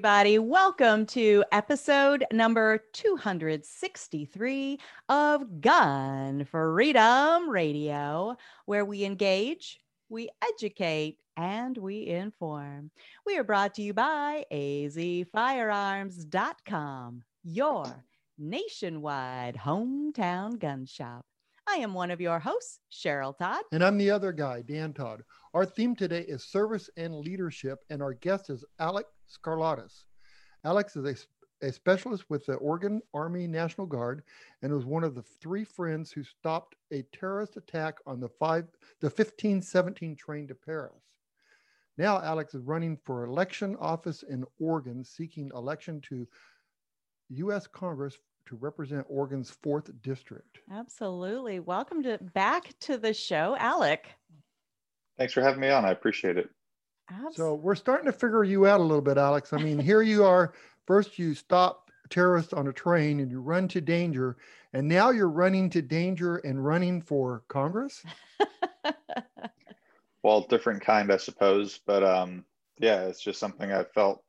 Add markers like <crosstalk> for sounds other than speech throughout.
Everybody. Welcome to episode number 263 of Gun Freedom Radio, where we engage, we educate, and we inform. We are brought to you by azfirearms.com, your nationwide hometown gun shop. I am one of your hosts, Cheryl Todd. And I'm the other guy, Dan Todd. Our theme today is service and leadership, and our guest is Alex Skarlatos. Alex is a, a specialist with the Oregon Army National Guard and was one of the three friends who stopped a terrorist attack on the five the 1517 train to Paris. Now Alex is running for election office in Oregon, seeking election to U.S. Congress to represent Oregon's fourth district. Absolutely. Welcome to back to the show, Alek. Thanks for having me on. I appreciate it. Absolutely. So we're starting to figure you out a little bit, Alex. I mean, here you are. First, you stop terrorists on a train and you run to danger, and now you're running to danger and running for Congress. <laughs> well, different kind, I suppose, but um, yeah, it's just something I felt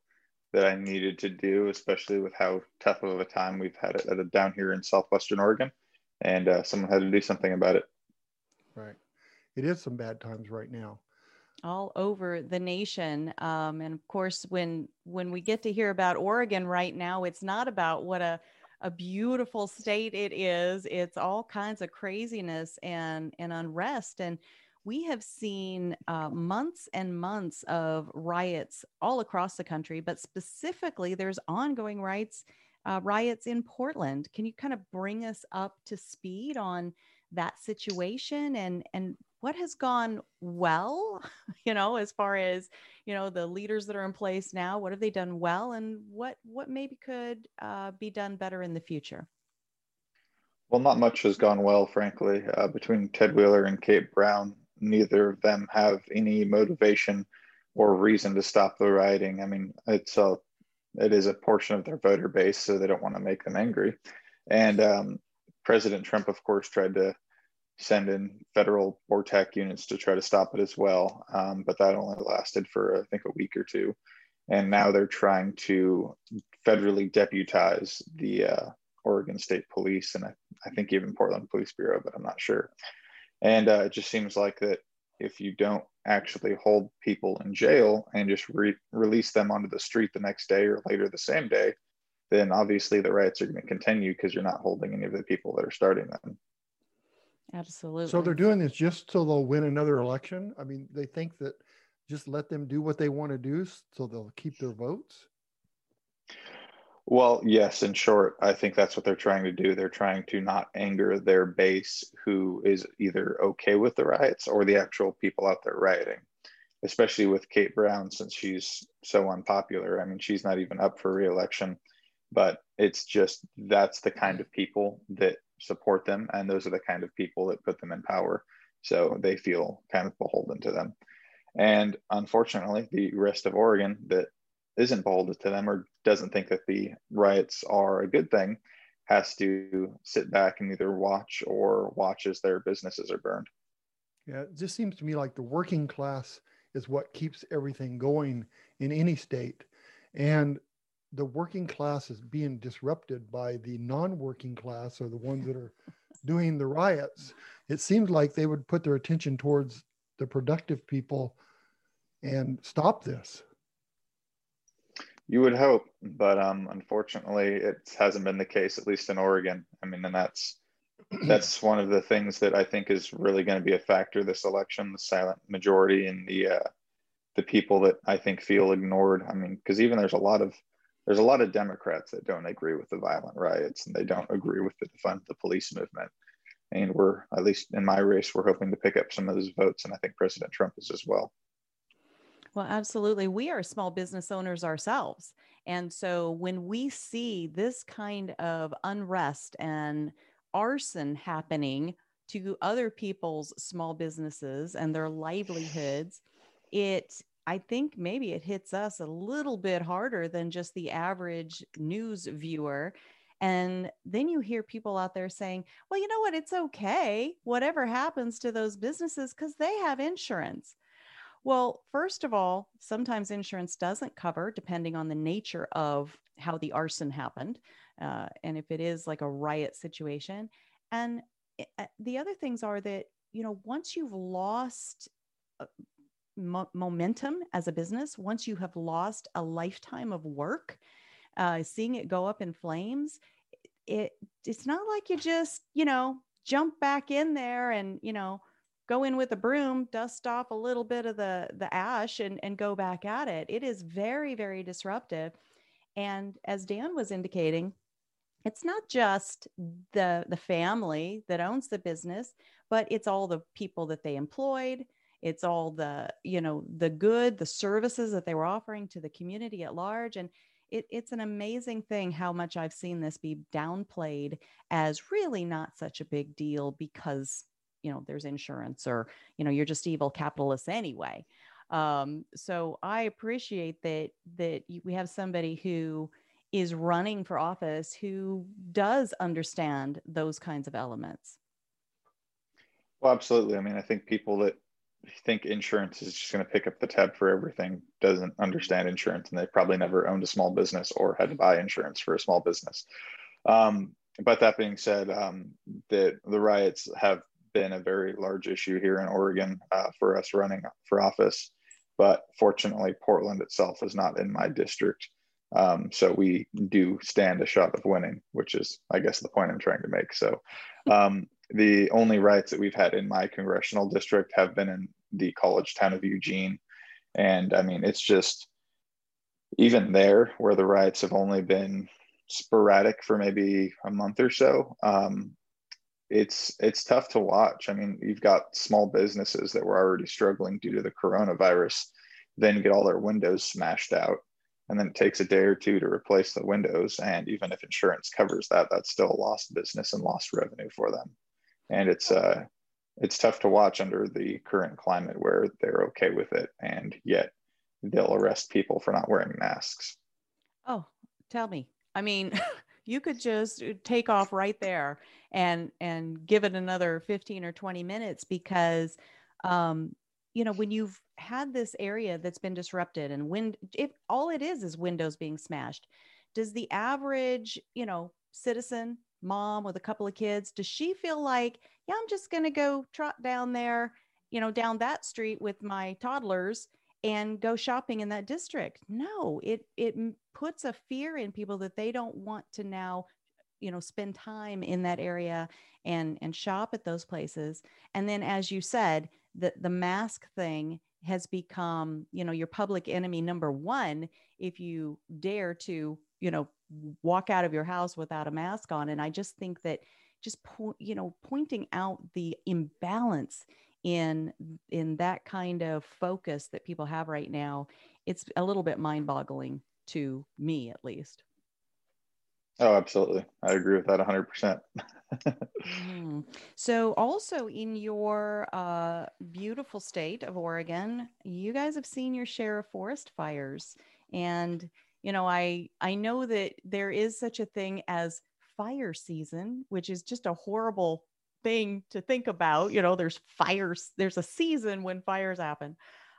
that I needed to do, especially with how tough of a time we've had it, it down here in southwestern Oregon, and uh, someone had to do something about it. Right, it is some bad times right now. All over the nation um, and of course when when we get to hear about oregon right now it's not about what a a beautiful state it is it's all kinds of craziness and and unrest and we have seen uh, months and months of riots all across the country but specifically there's ongoing riots uh, riots in portland. Can you kind of bring us up to speed on that situation and and what has gone well <laughs> you know as far as you know the leaders that are in place now what have they done well and what what maybe could uh, be done better in the future? Well not much has gone well frankly uh, between ted wheeler and kate brown. Neither of them have any motivation or reason to stop the rioting. I mean it's a it is a portion of their voter base so they don't want to make them angry. And um, president trump of course tried to send in federal BORTAC units to try to stop it as well. Um, but that only lasted for, I think, a week or two. And now they're trying to federally deputize the uh, Oregon State Police and I, I, think even Portland Police Bureau, but I'm not sure. And uh, it just seems like that if you don't actually hold people in jail and just re- release them onto the street the next day or later the same day, then obviously the riots are going to continue because you're not holding any of the people that are starting them. Absolutely. So they're doing this just so they'll win another election. I mean, they think that just let them do what they want to do so they'll keep their votes. Well, yes, in short, I think that's what they're trying to do. They're trying to not anger their base who is either okay with the riots or the actual people out there rioting, especially with Kate Brown, since she's so unpopular. I mean, she's not even up for reelection, but it's just that's the kind of people that support them and those are the kind of people that put them in power. So they feel kind of beholden to them. And unfortunately the rest of oregon that isn't beholden to them or doesn't think that the riots are a good thing has to sit back and either watch or watch as their businesses are burned. Yeah it just seems to me like the working class is what keeps everything going in any state. And the working class is being disrupted by the non-working class or the ones that are <laughs> doing the riots. It seems like they would put their attention towards the productive people and stop this. You would hope but um, unfortunately it hasn't been the case at least in oregon. I mean and that's <clears throat> that's one of the things that i think is really going to be a factor this election the silent majority and the uh, the people that i think feel ignored. I mean because even there's a lot of there's a lot of Democrats that don't agree with the violent riots and they don't agree with the defund the police movement. And we're, at least in my race, we're hoping to pick up some of those votes. And I think President Trump is as well. Well, absolutely. We are small business owners ourselves. And so when we see this kind of unrest and arson happening to other people's small businesses and their livelihoods, it I think maybe it hits us a little bit harder than just the average news viewer. And then you hear people out there saying, well, you know what? It's okay. Whatever happens to those businesses because they have insurance. Well, first of all, sometimes insurance doesn't cover, depending on the nature of how the arson happened. Uh, and if it is like a riot situation. And it, uh, the other things are that, you know, once you've lost uh, mo- momentum as a business, once you have lost a lifetime of work, uh, seeing it go up in flames, it it's not like you just you know jump back in there and you know go in with a broom, dust off a little bit of the the ash, and and go back at it. It is very very disruptive, and as Dan was indicating. It's not just the the family that owns the business, but it's all the people that they employed, it's all the you know the good the services that they were offering to the community at large and it, it's an amazing thing how much i've seen this be downplayed as really not such a big deal because you know there's insurance or you know you're just evil capitalists anyway. Um, so i appreciate that that we have somebody who is running for office who does understand those kinds of elements. Well absolutely. I mean i think people that think insurance is just going to pick up the tab for everything doesn't understand insurance and they probably never owned a small business or had to buy insurance for a small business. Um, but that being said um, the, the riots have been a very large issue here in oregon uh, for us running for office. But fortunately portland itself is not in my district. Um, so we do stand a shot of winning which is i guess the point i'm trying to make. So um, the only riots that we've had in my congressional district have been in the college town of Eugene. And I mean, it's just even there where the riots have only been sporadic for maybe a month or so. Um, it's it's tough to watch. I mean, you've got small businesses that were already struggling due to the coronavirus, then get all their windows smashed out, and then it takes a day or two to replace the windows. And even if insurance covers that, that's still a lost business and lost revenue for them and it's uh it's tough to watch under the current climate where they're okay with it and yet they'll arrest people for not wearing masks. Oh tell me. I mean <laughs> you could just take off right there and and give it another 15 or 20 minutes because um you know when you've had this area that's been disrupted and when if all it is is windows being smashed does the average you know citizen mom with a couple of kids, does she feel like, yeah, I'm just going to go trot down there, you know, down that street with my toddlers and go shopping in that district? No, it it puts a fear in people that they don't want to now, you know, spend time in that area and and shop at those places. And then as you said, the the mask thing has become, you know, your public enemy number 1 if you dare to, you know, walk out of your house without a mask on. And I just think that just po- you know pointing out the imbalance in in that kind of focus that people have right now it's a little bit mind-boggling to me at least oh absolutely i agree with that 100% mm-hmm. so also in your uh, beautiful state of oregon you guys have seen your share of forest fires and you know i i know that there is such a thing as fire season which is just a horrible thing to think about you know there's fires there's a season when fires happen.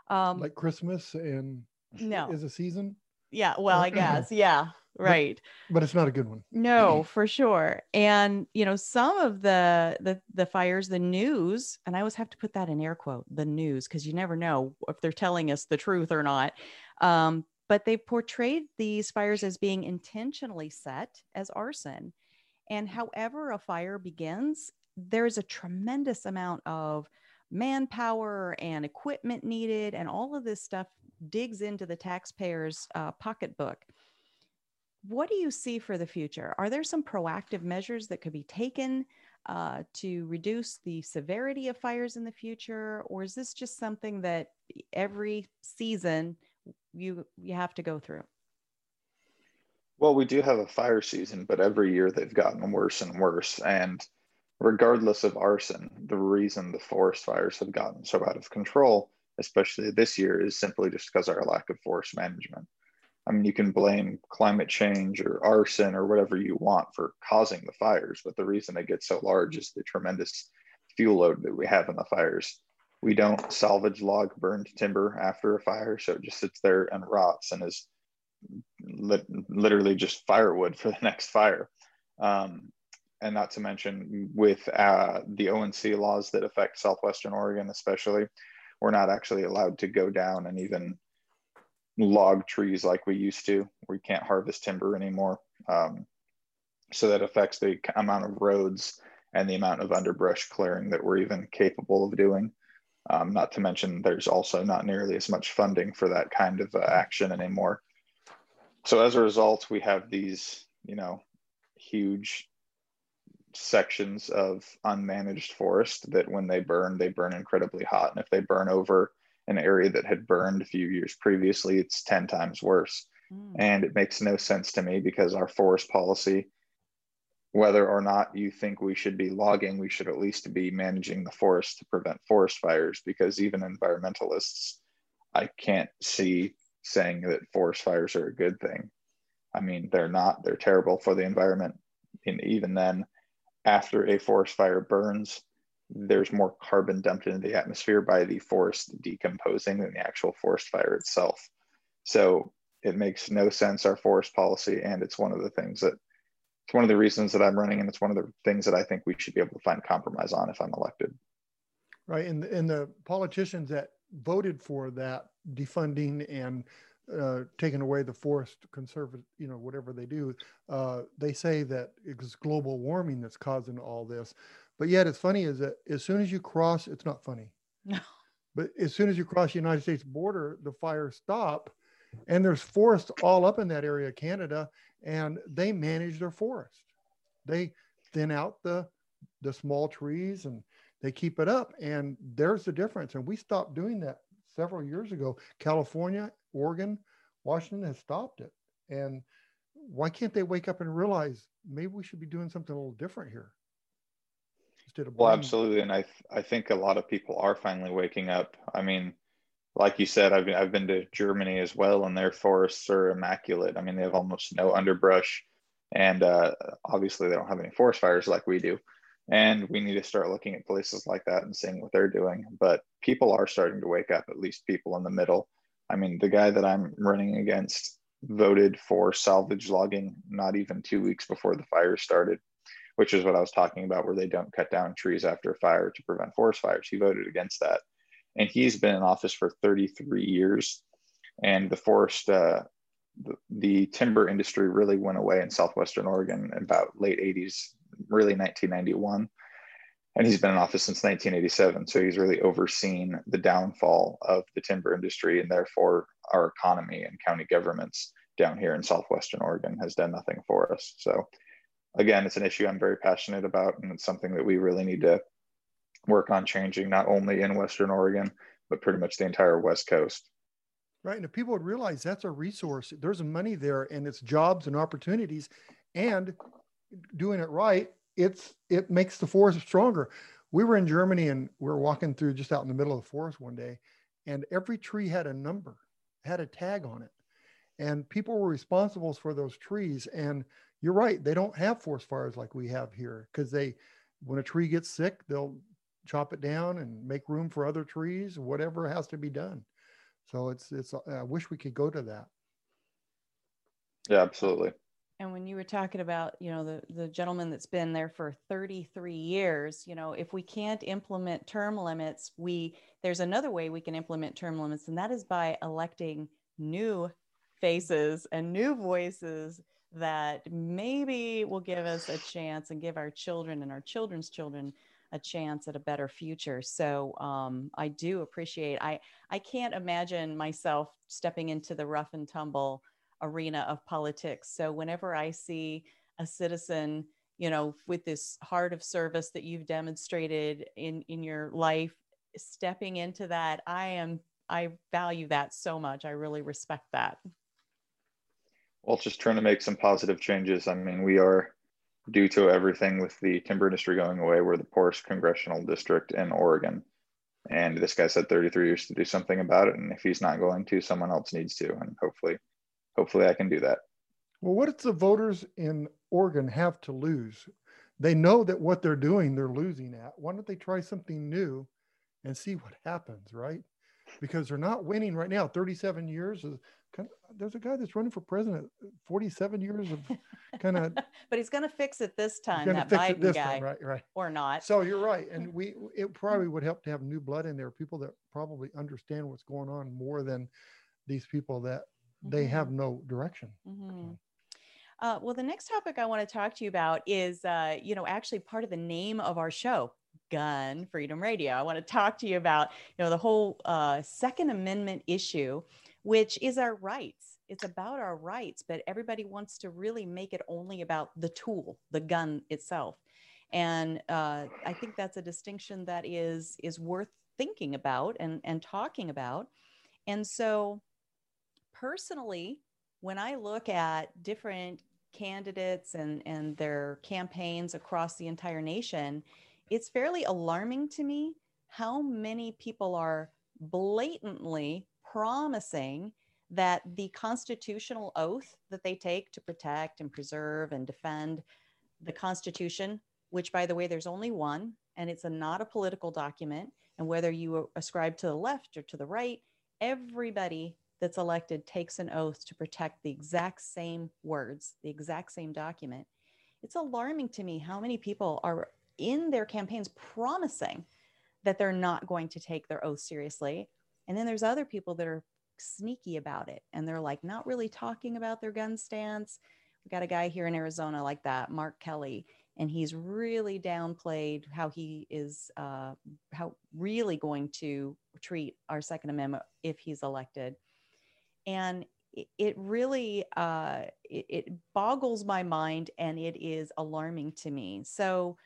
Um like christmas and no. is a season? Yeah well i guess yeah <clears throat> right. but, but, it's not a good one. No <clears throat> for sure. And you know some of the the the fires the news and i always have to put that in air quote the news because you never know if they're telling us the truth or not. Um, but they've portrayed these fires as being intentionally set as arson. And however a fire begins, there's a tremendous amount of manpower and equipment needed, and all of this stuff digs into the taxpayer's uh, pocketbook. what do you see for the future? Are there some proactive measures that could be taken uh, to reduce the severity of fires in the future, or is this just something that every season you you have to go through? Well, we do have a fire season, but every year they've gotten worse and worse. And regardless of arson, the reason the forest fires have gotten so out of control, especially this year, is simply just because our lack of forest management. I mean, you can blame climate change or arson or whatever you want for causing the fires, but the reason they get so large is the tremendous fuel load that we have in the fires. We don't salvage log burned timber after a fire, so it just sits there and rots and is li- literally just firewood for the <laughs> next fire. Um, and not to mention with uh, the O&C laws that affect Southwestern Oregon, especially, we're not actually allowed to go down and even log trees like we used to. We can't harvest timber anymore. Um, so that affects the amount of roads and the amount of underbrush clearing that we're even capable of doing. Um, not to mention, there's also not nearly as much funding for that kind of uh, action anymore. So as a result, we have these, you know, huge sections of unmanaged forest that when they burn, they burn incredibly hot. And if they burn over an area that had burned a few years previously, it's 10 times worse. Mm. And it makes no sense to me because our forest policy, whether or not you think we should be logging, we should at least be managing the forest to prevent forest fires because even environmentalists, I can't see saying that forest fires are a good thing. I mean, they're not, they're terrible for the environment. And even then, after a forest fire burns, there's more carbon dumped into the atmosphere by the forest decomposing than the actual forest fire itself. So it makes no sense, our forest policy. And it's one of the things that, it's one of the reasons that I'm running. And it's one of the things that I think we should be able to find compromise on if I'm elected. Right. And, and the politicians that voted for that defunding and uh, taking away the forest conservative, you know, whatever they do, uh, they say that it's global warming that's causing all this. But yet, it's funny is that as soon as you cross, it's not funny. No. But as soon as you cross the United States border, the fires stop, and there's forests all up in that area of Canada, and they manage their forest. They thin out the the small trees and they keep it up. And there's the difference. And we stopped doing that several years ago. California, Oregon, Washington has stopped it. And why can't they wake up and realize maybe we should be doing something a little different here? instead of well absolutely and i th- i think a lot of people are finally waking up i mean like you said I've, I've been to germany as well and their forests are immaculate i mean they have almost no underbrush and uh, obviously they don't have any forest fires like we do and we need to start looking at places like that and seeing what they're doing but people are starting to wake up at least people in the middle i mean the guy that i'm running against voted for salvage logging not even two weeks before the fire started which is what I was talking about, where they don't cut down trees after a fire to prevent forest fires. He voted against that. And he's been in office for 33 years. And the forest, uh, the, the, timber industry really went away in Southwestern Oregon about late 80s, really 1991. And he's been in office since 1987. So he's really overseen the downfall of the timber industry and therefore our economy and county governments down here in Southwestern Oregon has done nothing for us. So again, it's an issue I'm very passionate about, and it's something that we really need to work on changing, not only in Western Oregon, but pretty much the entire West Coast. Right. And if people would realize that's a resource, there's money there and it's jobs and opportunities and doing it right, it's it makes the forest stronger. We were in Germany and we were walking through just out in the middle of the forest one day, and every tree had a number, had a tag on it. And people were responsible for those trees. And you're right. They don't have forest fires like we have here because they, when a tree gets sick, they'll chop it down and make room for other trees, whatever has to be done. So it's, it's, I wish we could go to that. Yeah, absolutely. And when you were talking about, you know, the, the gentleman that's been there for 33 years, you know, if we can't implement term limits, we, there's another way we can implement term limits, and that is by electing new faces and new voices that maybe will give us a chance and give our children and our children's children a chance at a better future. So um, I do appreciate. I I can't imagine myself stepping into the rough and tumble arena of politics. So whenever I see a citizen, you know, with this heart of service that you've demonstrated in in your life, stepping into that, I am I value that so much. I really respect that. Well, just trying to make some positive changes. I mean, we are due to everything with the timber industry going away, we're the poorest congressional district in Oregon. And this guy said 33 years to do something about it. And if he's not going to, someone else needs to. And hopefully, hopefully I can do that. Well, what does the voters in Oregon have to lose? They know that what they're doing, they're losing at. Why don't they try something new and see what happens, right? Because they're not winning right now. 37 years is kind of, there's a guy that's running for president, 47 years of kind of. <laughs> but he's going to fix it this time, that Biden guy. Time, right, right. Or not. So you're right. And <laughs> we, it probably would help to have new blood in there, people that probably understand what's going on more than these people that they have mm-hmm. no direction. Mm-hmm. Uh, well, the next topic I want to talk to you about is, uh, you know, actually part of the name of our show, Gun Freedom Radio. I want to talk to you about, you know, the whole uh, Second Amendment issue, which is our rights. It's about our rights, but everybody wants to really make it only about the tool, the gun itself. And uh, I think that's a distinction that is is worth thinking about and and talking about. And so personally, when I look at different candidates and, and their campaigns across the entire nation, it's fairly alarming to me how many people are blatantly promising that the constitutional oath that they take to protect and preserve and defend the Constitution, which, by the way, there's only one, and it's a, not a political document. And whether you ascribe to the left or to the right, everybody that's elected takes an oath to protect the exact same words, the exact same document. It's alarming to me how many people are in their campaigns promising that they're not going to take their oath seriously. And then there's other people that are sneaky about it and they're like not really talking about their gun stance. We got a guy here in Arizona like that, Mark Kelly, and he's really downplayed how he is, uh, how really going to treat our Second Amendment if he's elected. And it really uh, it, it boggles my mind and it is alarming to me. So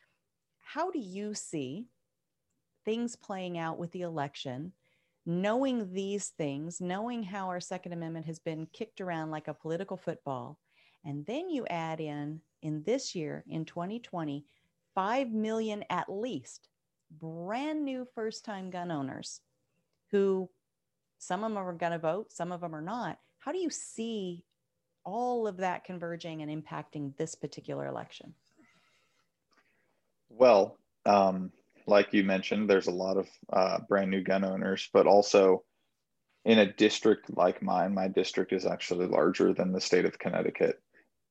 how do you see things playing out with the election knowing these things knowing how our second amendment has been kicked around like a political football and then you add in in this year in 2020 5 million at least brand new first time gun owners who some of them are going to vote, some of them are not. How do you see all of that converging and impacting this particular election? Well, um, like you mentioned, there's a lot of uh, brand new gun owners, but also in a district like mine, my district is actually larger than the state of Connecticut.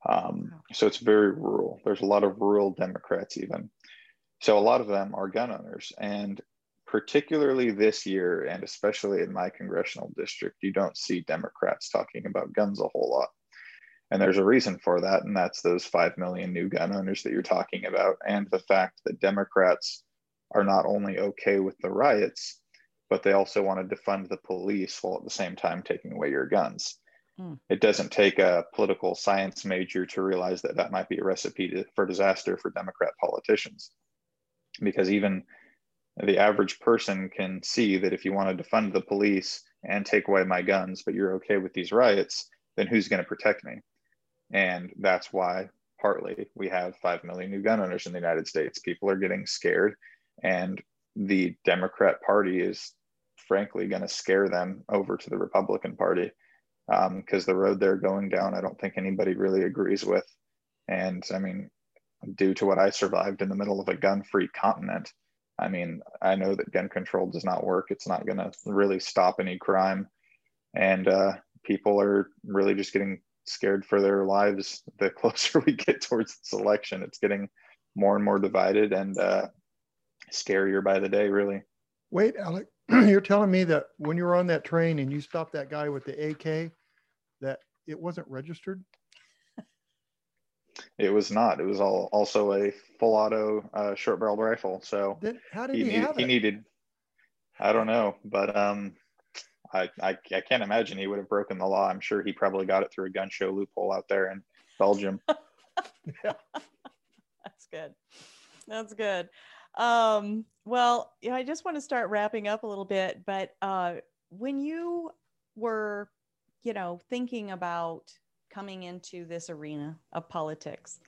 Um, so it's very rural. There's a lot of rural Democrats, even. So a lot of them are gun owners. And particularly this year, and especially in my congressional district, you don't see Democrats talking about guns a whole lot. And there's a reason for that, and that's those 5 million new gun owners that you're talking about, and the fact that Democrats are not only okay with the riots, but they also want to defund the police while at the same time taking away your guns. Mm. It doesn't take a political science major to realize that that might be a recipe to, for disaster for Democrat politicians. Because even the average person can see that if you want to defund the police and take away my guns, but you're okay with these riots, then who's going to protect me? And that's why partly we have 5 million new gun owners in the United States. People are getting scared, and the Democrat Party is frankly going to scare them over to the Republican Party because um, the road they're going down, I don't think anybody really agrees with. And I mean, due to what I survived in the middle of a gun free continent, I mean, I know that gun control does not work. It's not going to really stop any crime. And uh, people are really just getting scared for their lives the <laughs> closer we get towards this election. It's getting more and more divided and uh, scarier by the day, really. Wait, Alek, <clears throat> you're telling me that when you were on that train and you stopped that guy with the AK, that it wasn't registered? <laughs> It was not. It was all also a full auto uh, short barreled rifle. So then how did he, he, need, he needed? I don't know, but um, I, I, I can't imagine he would have broken the law. I'm sure he probably got it through a gun show loophole out there in Belgium. <laughs> yeah. <laughs> That's good. That's good. Um, well, yeah, I just want to start wrapping up a little bit, but uh, when you were, you know, thinking about coming into this arena of politics,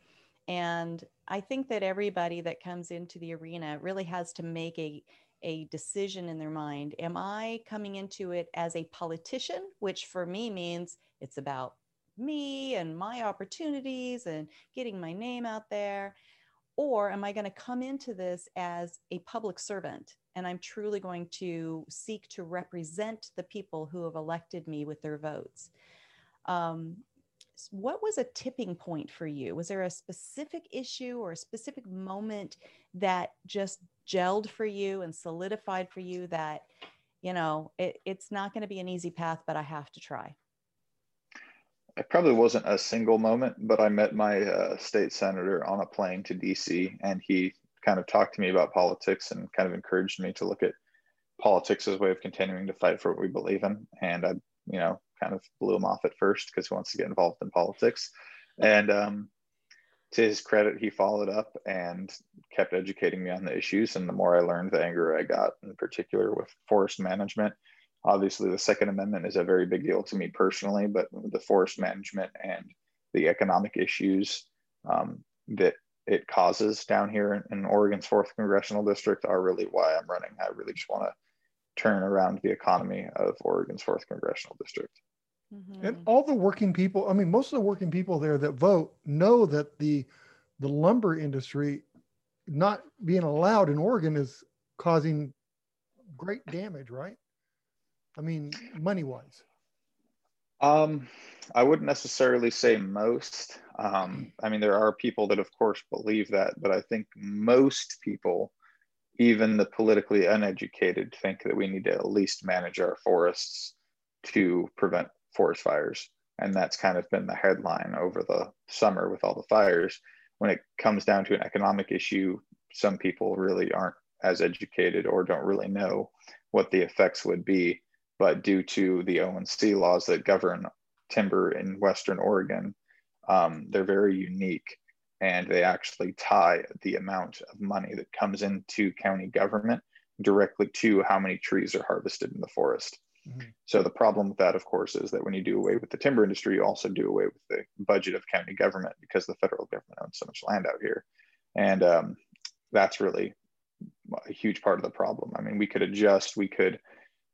and I think that everybody that comes into the arena really has to make a a decision in their mind. Am I coming into it as a politician, which for me means it's about me and my opportunities and getting my name out there? Or am I going to come into this as a public servant and I'm truly going to seek to represent the people who have elected me with their votes? Um, what was a tipping point for you? Was there a specific issue or a specific moment that just gelled for you and solidified for you that, you know, it, it's not going to be an easy path, but I have to try? It probably wasn't a single moment, but I met my uh, state senator on a plane to DC, and he kind of talked to me about politics and kind of encouraged me to look at politics as a way of continuing to fight for what we believe in. And I, you know, kind of blew him off at first because he wants to get involved in politics. And um, to his credit, he followed up and kept educating me on the issues. And the more I learned, the angrier I got, in particular with forest management obviously the second amendment is a very big deal to me personally but the forest management and the economic issues um, that it causes down here in, in, oregon's fourth congressional district are really why i'm running. I really just want to turn around the economy of oregon's fourth congressional district. Mm-hmm. and all the working people i mean most of the working people there that vote know that the the lumber industry not being allowed in oregon is causing great damage right I mean, money wise? Um, I wouldn't necessarily say most. Um, I mean, there are people that, of course, believe that, but I think most people, even the politically uneducated, think that we need to at least manage our forests to prevent forest fires. And that's kind of been the headline over the summer with all the fires. When it comes down to an economic issue, some people really aren't as educated or don't really know what the effects would be but due to the O&C laws that govern timber in Western Oregon, um, they're very unique and they actually tie the amount of money that comes into county government directly to how many trees are harvested in the forest. Mm-hmm. So the problem with that, of course, is that when you do away with the timber industry, you also do away with the budget of county government because the federal government owns so much land out here, and um, that's really a huge part of the problem. I mean, we could adjust, we could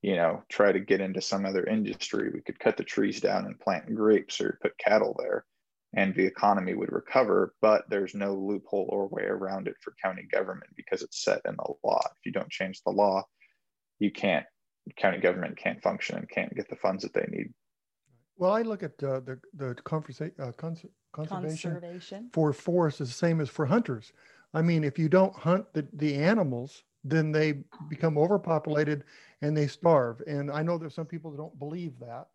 you know, try to get into some other industry. We could cut the trees down and plant grapes or put cattle there, and the economy would recover. But there's no loophole or way around it for county government because it's set in the law. If you don't change the law, you can't, county government can't function and can't get the funds that they need. Well, I look at uh, the the conversa- uh, cons- conservation, conservation for forests is the same as for hunters. I mean, if you don't hunt the, the animals, then they become overpopulated and they starve. And I know there's some people that don't believe that,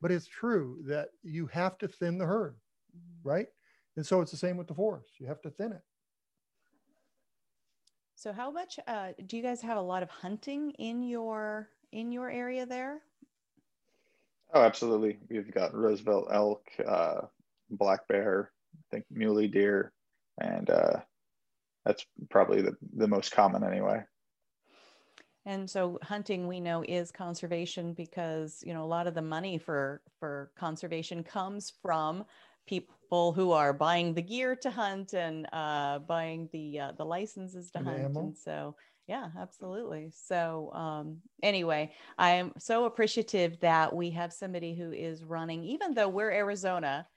but it's true that you have to thin the herd, mm-hmm. right? And so it's the same with the forest. You have to thin it. So how much uh, do you guys have a lot of hunting in your in your area there? Oh, absolutely. We've got Roosevelt elk, uh, black bear, I think muley deer, and uh, that's probably the, the most common anyway. And so hunting we know is conservation because you know a lot of the money for for conservation comes from people who are buying the gear to hunt and uh, buying the uh, the licenses to and hunt. And so yeah, absolutely. So um, anyway, I am so appreciative that we have somebody who is running, even though we're Arizona.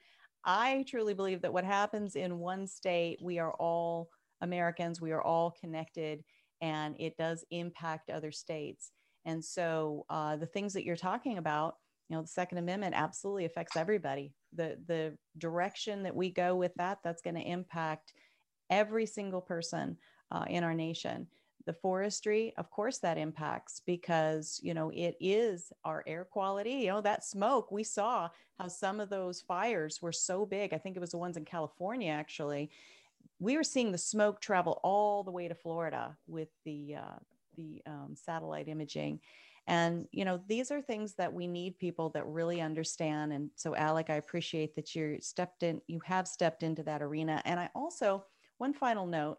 I truly believe that what happens in one state, we are all Americans, we are all connected and it does impact other states. And so uh, the things that you're talking about, you know, the Second Amendment absolutely affects everybody. The the direction that we go with that, that's going to impact every single person uh, in our nation. The forestry, of course, that impacts because you know it is our air quality. You know that smoke. We saw how some of those fires were so big. I think it was the ones in California actually, we were seeing the smoke travel all the way to Florida with the uh, the um, satellite imaging, And, you know, these are things that we need people that really understand. And so, Alek, I appreciate that you stepped in, you have stepped into that arena. And I also, one final note,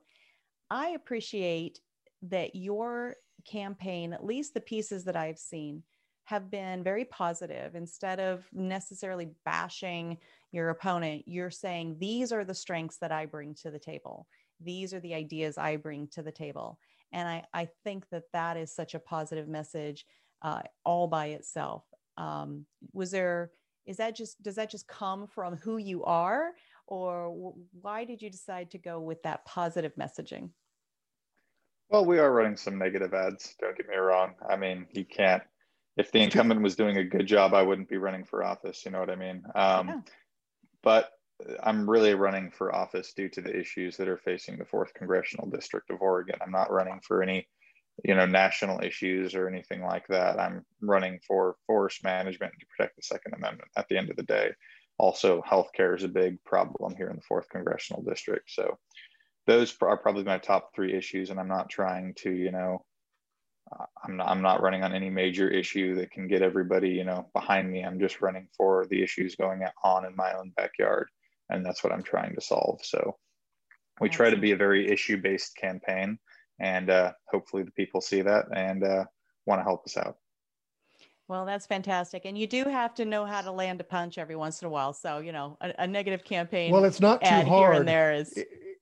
I appreciate that your campaign, at least the pieces that I've seen, have been very positive. Instead of necessarily bashing your opponent, you're saying, these are the strengths that I bring to the table. These are the ideas I bring to the table. And I, I think that that is such a positive message uh, all by itself. Um, was there, is that just, does that just come from who you are? Or why did you decide to go with that positive messaging? Well, we are running some negative ads. Don't get me wrong. I mean, you can't. If the incumbent was doing a good job, I wouldn't be running for office. You know what I mean? Um, yeah. But I'm really running for office due to the issues that are facing the fourth congressional district of Oregon. I'm not running for any, you know, national issues or anything like that. I'm running for forest management to protect the Second Amendment. At the end of the day, also healthcare is a big problem here in the fourth congressional district. So those are probably my top three issues, and I'm not trying to, you know, I'm not, I'm not running on any major issue that can get everybody, you know, behind me. I'm just running for the issues going on in my own backyard and that's what I'm trying to solve. So we try to be a very issue based campaign, and uh, hopefully the people see that and uh, want to help us out. Well, that's fantastic, and you do have to know how to land a punch every once in a while. So you know, a, a negative campaign. Well, it's not too hard. Here and there is.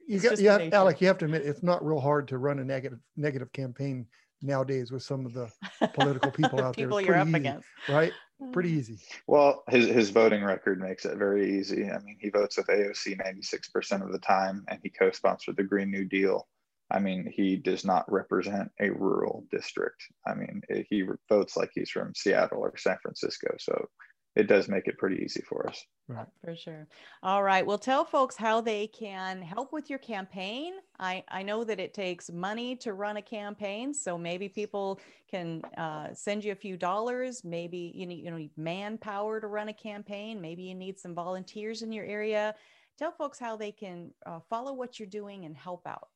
You got, yeah, Alek. You have to admit, it's not real hard to run a negative negative campaign nowadays with some of the <laughs> political people out people there. People you're up easy, against, right? Pretty mm. easy. Well, his his voting record makes it very easy. I mean, he votes with AOC 96% of the time, and he co-sponsored the Green New Deal. I mean, he does not represent a rural district. I mean, he votes like he's from Seattle or San Francisco. So it does make it pretty easy for us. Right. For sure. All right. Well, tell folks how they can help with your campaign. I, I know that it takes money to run a campaign. So maybe people can uh, send you a few dollars. Maybe you need, you know, need manpower to run a campaign. Maybe you need some volunteers in your area. Tell folks how they can uh, follow what you're doing and help out.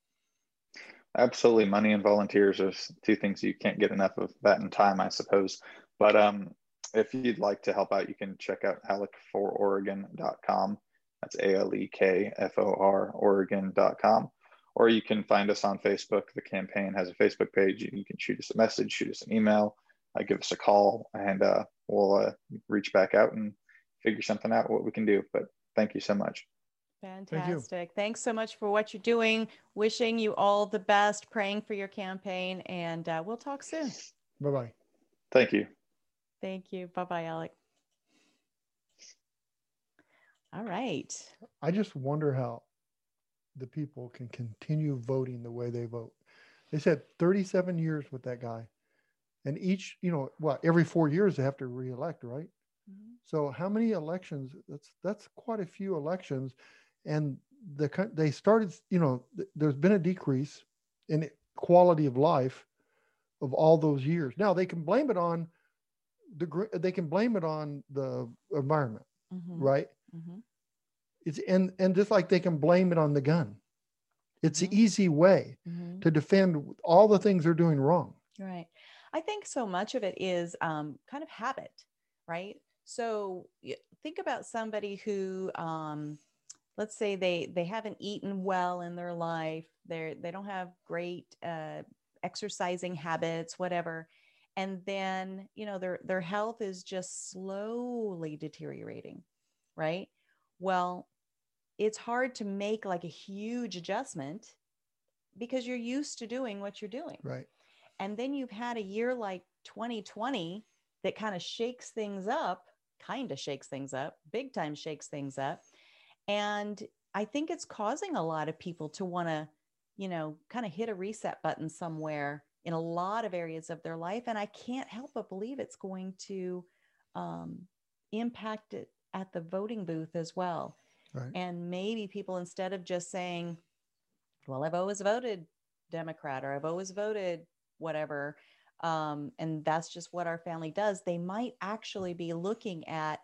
Absolutely. Money and volunteers are two things you can't get enough of that in time, I suppose. But um, if you'd like to help out, you can check out alekfororegon.com. That's A L E K F O R Oregon.com. Or you can find us on Facebook. The campaign has a Facebook page. You can shoot us a message, shoot us an email, uh, give us a call, and uh, we'll uh, reach back out and figure something out what we can do. But thank you so much. Fantastic. Thank Thanks so much for what you're doing. Wishing you all the best, praying for your campaign, and uh, we'll talk soon. Bye bye. Thank you. Thank you. Bye bye, Alek. All right. I just wonder how the people can continue voting the way they vote. They said 37 years with that guy. And each, you know, what, every four years they have to reelect, right? Mm-hmm. So how many elections? That's that's quite a few elections, and the they started. You know, there's been a decrease in quality of life of all those years. Now they can blame it on the they can blame it on the environment, mm-hmm. right? Mm-hmm. It's and and just like they can blame it on the gun. It's mm-hmm. the easy way mm-hmm. to defend all the things they're doing wrong. Right. I think so much of it is um, kind of habit, right? So think about somebody who, um, let's say they they haven't eaten well in their life. They're they don't have great uh, exercising habits, whatever and then you know their their health is just slowly deteriorating right? Well it's hard to make like a huge adjustment because you're used to doing what you're doing. Right. And then you've had a year like 2020 that kind of shakes things up kind of shakes things up big time shakes things up. And i think it's causing a lot of people to want to you know kind of hit a reset button somewhere in a lot of areas of their life. And I can't help but believe it's going to um, impact it at the voting booth as well. Right. And maybe people, instead of just saying, well, I've always voted Democrat or I've always voted whatever, um, and that's just what our family does, they might actually be looking at,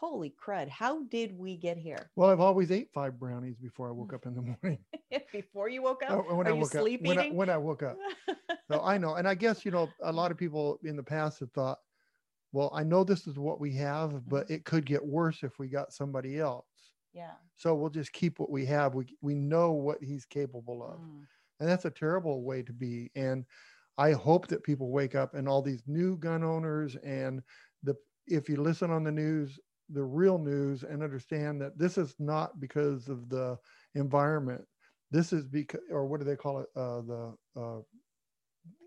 holy crud, how did we get here? Well, I've always ate five brownies before I woke up in the morning. <laughs> Before you woke Oh, up? when Are I you woke up. When I, when I woke up. <laughs> So I know, and I guess you know, a lot of people in the past have thought, well, I know this is what we have, but it could get worse if we got somebody else. yeah. So we'll just keep what we have. We we know what he's capable of. Mm. And that's a terrible way to be. And I hope that people wake up and all these new gun owners and the if you listen on the news, the real news and understand that this is not because of the environment. This is because or what do they call it? Uh, the uh,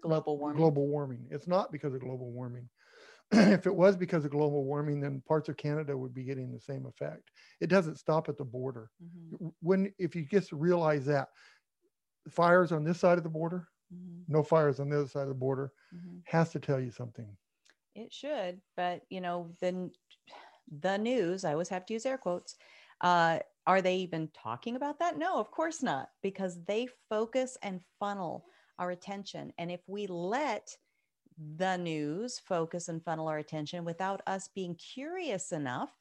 Global warming. global warming. It's not because of global warming. <clears throat> if it was because of global warming, then parts of Canada would be getting the same effect. It doesn't stop at the border. Mhm, When if you just realize that fires on this side of the border, mhm, no fires on the other side of the border, mhm. has to tell you something. It should, but you know, the the news, I always have to use air quotes. Uh, are they even talking about that? No, of course not, because they focus and funnel our attention. And if we let the news focus and funnel our attention without us being curious enough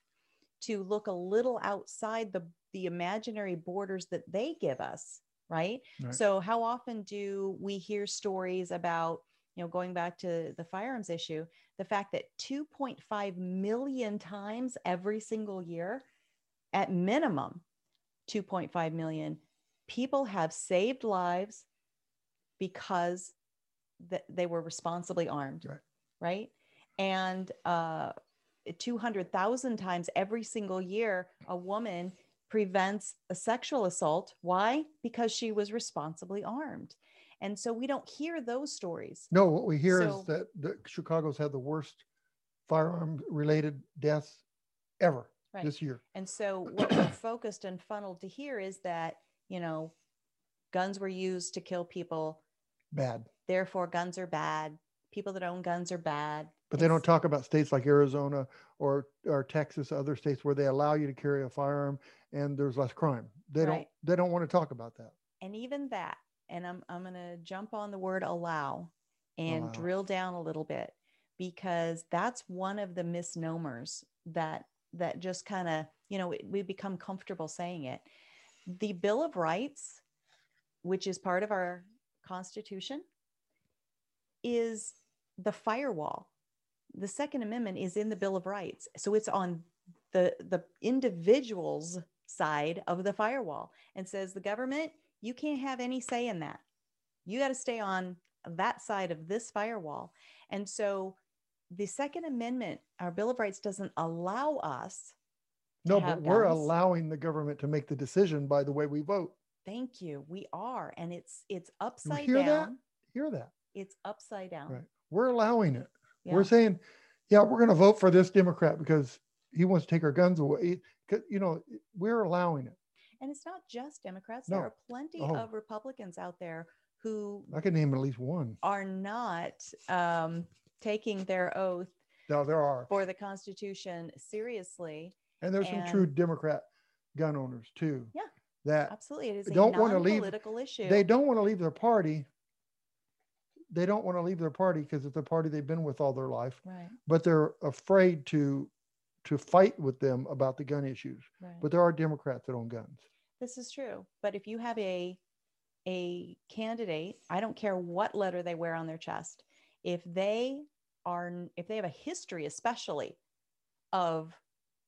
to look a little outside the the imaginary borders that they give us, right? Right. So how often do we hear stories about, you know, going back to the firearms issue, the fact that 2.5 million times every single year, at minimum 2.5 million people have saved lives because th- they were responsibly armed, Right. right? And uh, 200,000 times every single year, a woman prevents a sexual assault. Why? Because she was responsibly armed. And so we don't hear those stories. No, what we hear So- is that the Chicago's had the worst firearm related deaths ever Right. this year. And so what we're focused and funneled to hear is that, you know, guns were used to kill people. Bad. Therefore, guns are bad. People that own guns are bad. But they don't talk about states like Arizona or or Texas, other states where they allow you to carry a firearm and there's less crime. They don't they don't want to talk about that. And even that, and I'm, I'm going to jump on the word allow and Allow. drill down a little bit because that's one of the misnomers that that just kind of you know we become comfortable saying it. The bill of rights which is part of our constitution is the firewall. The second amendment is in the bill of rights. So it's on the the individual's side of the firewall and says the government you can't have any say in that you got to stay on that side of this firewall and so the second amendment our bill of rights doesn't allow us to No, but we're guns. allowing the government to make the decision by the way we vote. thank you we are and it's it's You upside hear that? Hear that? it's upside down Right. We're allowing it. Yeah. We're saying, yeah, we're going to vote for this Democrat because he wants to take our guns away. You know, we're allowing it. And it's not just democrats No. there are plenty Oh. of republicans out there who I can name at least one. are not um, taking their oath No, there are. for the constitution seriously And there's some true Democrat gun owners too. Yeah. That absolutely it is a Don't wanna leave- non-political issue they don't want to leave their party. They don't want to leave their party because it's the party they've been with all their life, right but they're afraid to to fight with them about the gun issues. right But there are Democrats that own guns. This is true. But if you have a a candidate, I don't care what letter they wear on their chest, if they are if they have a history especially of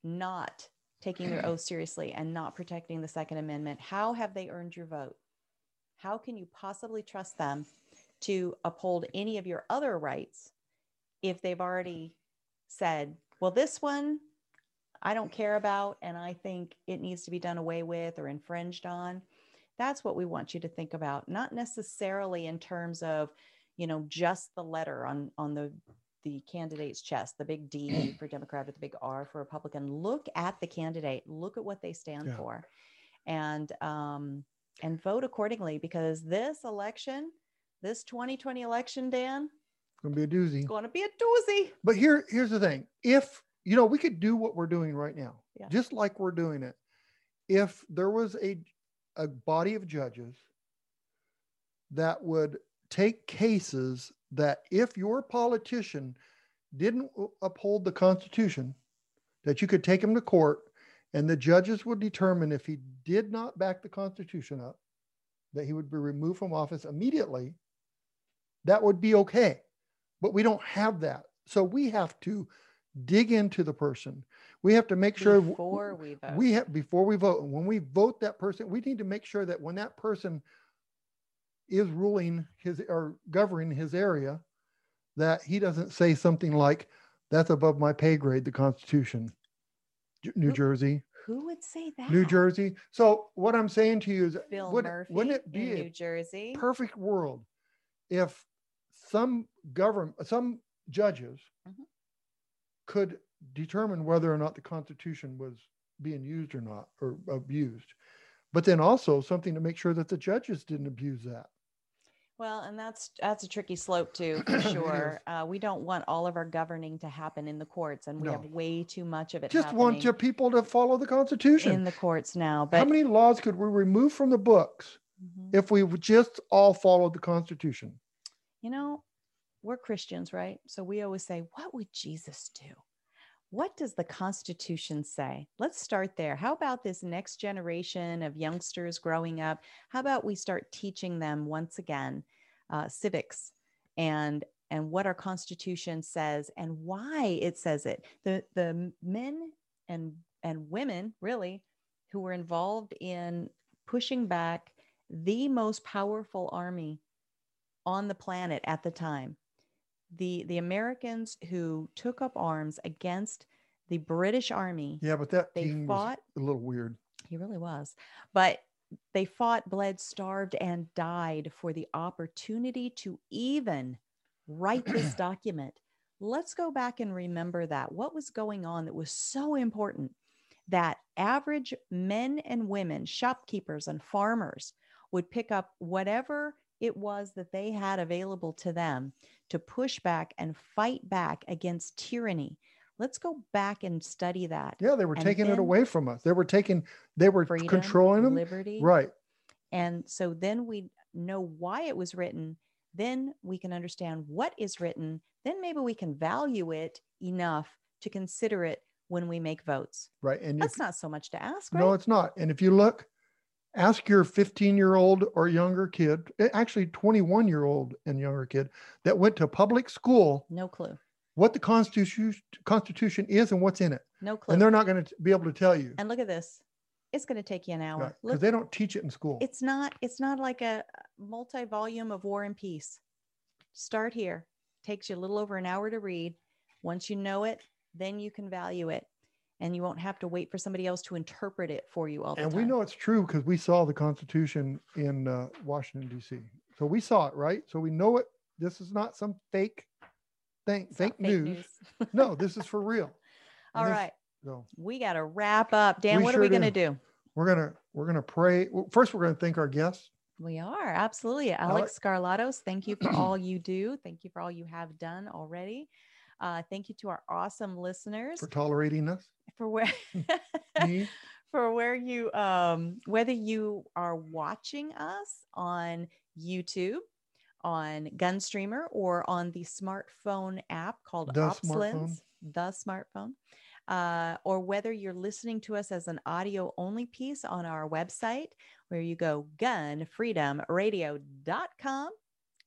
not taking their oath seriously and not protecting the second amendment, how have they earned your vote? How can you possibly trust them to uphold any of your other rights if they've already said, well, this one I don't care about and I think it needs to be done away with or infringed on. That's what we want you to think about, not necessarily in terms of, you know, just the letter on on the the candidate's chest, the big D <clears throat> for Democrat or the big R for Republican. Look at the candidate, look at what they stand Yeah. for, and um, and vote accordingly because this election, this 2020 election, Dan, It's going to be a doozy. going to be a doozy. But here, here's the thing: if you know, we could do what we're doing right now, Yeah. just like we're doing it. If there was a a body of judges that would take cases that if your politician didn't uphold the Constitution, that you could take him to court and the judges would determine if he did not back the Constitution up, that he would be removed from office immediately, that would be okay. But we don't have that. So we have to dig into the person. We have to make sure before we vote. we have before we vote. And when we vote that person, we need to make sure that when that person is ruling his or governing his area, that he doesn't say something like, "That's above my pay grade." The Constitution, New Who- Jersey, Who would say that? New Jersey. So what I'm saying to you is, Phil would, Murphy wouldn't it be New a Jersey. perfect world if some government, some judges. Could determine whether or not the Constitution was being used or not, or abused. But then also something to make sure that the judges didn't abuse that. Well, and that's that's a tricky slope too, for <clears throat> sure. Uh, we don't want all of our governing to happen in the courts, and we No. have way too much of it Just want your people to follow the Constitution. in the courts now. But How many laws could we remove from the books Mhm. if we would just all followed the Constitution? you know, we're Christians, right? So we always say, "What would Jesus do?" What does the Constitution say? Let's start there. How about this next generation of youngsters growing up? How about we start teaching them once again uh, civics and and what our Constitution says and why it says it? The the men and and women really who were involved in pushing back the most powerful army on the planet at the time the the Americans who took up arms against the British Army. Yeah, but that They fought. a little weird. He really was, but they fought, bled, starved, and died for the opportunity to even write this <clears throat> document. Let's go back and remember that. What was going on that was so important that average men and women, shopkeepers and farmers, would pick up whatever it was that they had available to them to push back and fight back against tyranny. Let's go back and study that. Yeah, they were And taking it away from us. They were taking, they were Freedom, controlling them. liberty. Right. And so then we know why it was written. Then we can understand what is written. Then maybe we can value it enough to consider it when we make votes. Right. And if, That's not so much to ask, right? no, it's not. And if you look, ask your 15 year old or younger kid, eh, actually 21 year old and younger kid that went to public school, no clue. what the Constitution Constitution is and what's in it. No clue. And they're not going to be able to tell you And look at this. It's going to take you an hour. because Look, they don't teach it in school. it's not it's not like a multi-volume of war and peace start here takes you a little over an hour to read once you know it then you can value it and you won't have to wait for somebody else to interpret it for you all the and time we know it's true because we saw the Constitution in uh, Washington D.C. So we saw it, right? So we know it. This is not some fake thing, not fake, news. <laughs> no, this is for real. <laughs> all this- right So we got to wrap up dan We what are we going to do we're gonna we're gonna pray. well, First, we're gonna thank our guests. we are absolutely Alek Skarlatos thank you for all you do thank you for all you have done already uh, thank you to our awesome listeners for tolerating us. for where <laughs> <laughs> for where you um whether you are watching us on YouTube on Gunstreamer or on the smartphone app called The OpsLens, smartphone. the smartphone, uh, or whether you're listening to us as an audio only piece on our website where you go gunfreedomradio.com,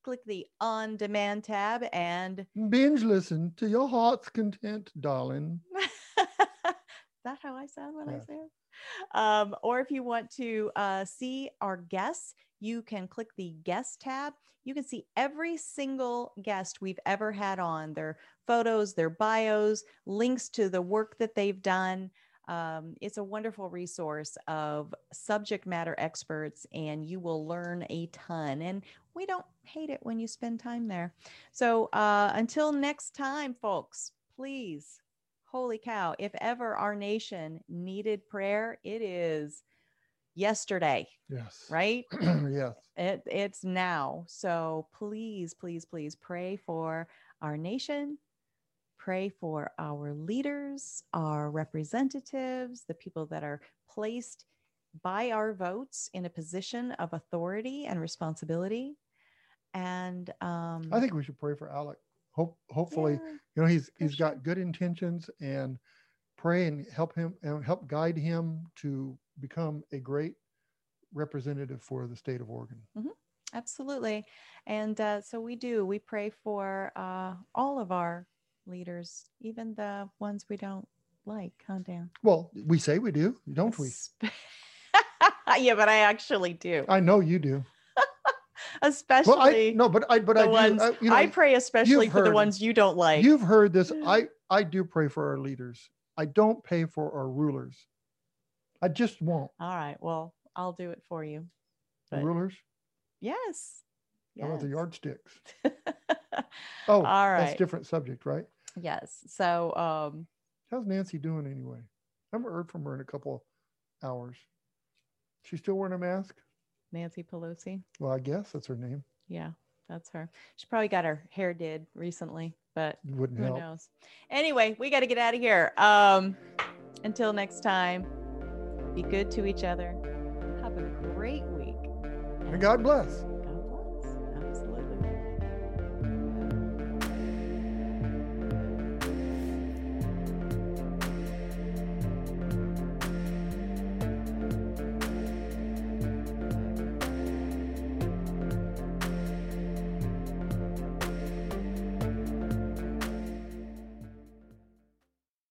click the on demand tab and binge listen to your heart's content, darling. <laughs> that how I sound when I say it? Um, or if you want to uh, see our guests, you can click the guest tab. You can see every single guest we've ever had on their photos, their bios, links to the work that they've done. Um, it's a wonderful resource of subject matter experts, and you will learn a ton. And we don't hate it when you spend time there. So uh, until next time, folks, please holy cow, if ever our nation needed prayer, it is yesterday, Yes. <clears throat> right? yes. It, it's now. So please, please, please pray for our nation. Pray for our leaders, our representatives, the people that are placed by our votes in a position of authority and responsibility. And um, I think we should pray for Alek. Hope, hopefully, yeah, you know, he's he's sure. got good intentions and pray and help him and help guide him to become a great representative for the state of Oregon. Absolutely. And uh, so we do. We pray for uh, all of our leaders, even the ones we don't like, huh, Dan? Well, we say we do, don't we? <laughs> Yeah, but I actually do. I know you do. Especially Well, I no, but I but I do. ones I, you know, I pray, especially for the ones you don't like. You've heard this. I I do pray for our leaders. I don't pay for our rulers. I just won't. All right. Well, I'll do it for you. But rulers. yes. How about the yardsticks? <laughs> Oh, All that's right. different subject, right? yes. So, um, How's Nancy doing anyway? I haven't heard from her in a couple hours. She's still wearing a mask? Nancy Pelosi. Well, I guess that's her name. Yeah, that's her. She probably got her hair did recently, but wouldn't who help. knows? Anyway, we got to get out of here. Um, until next time, be good to each other. Have a great week. And God bless.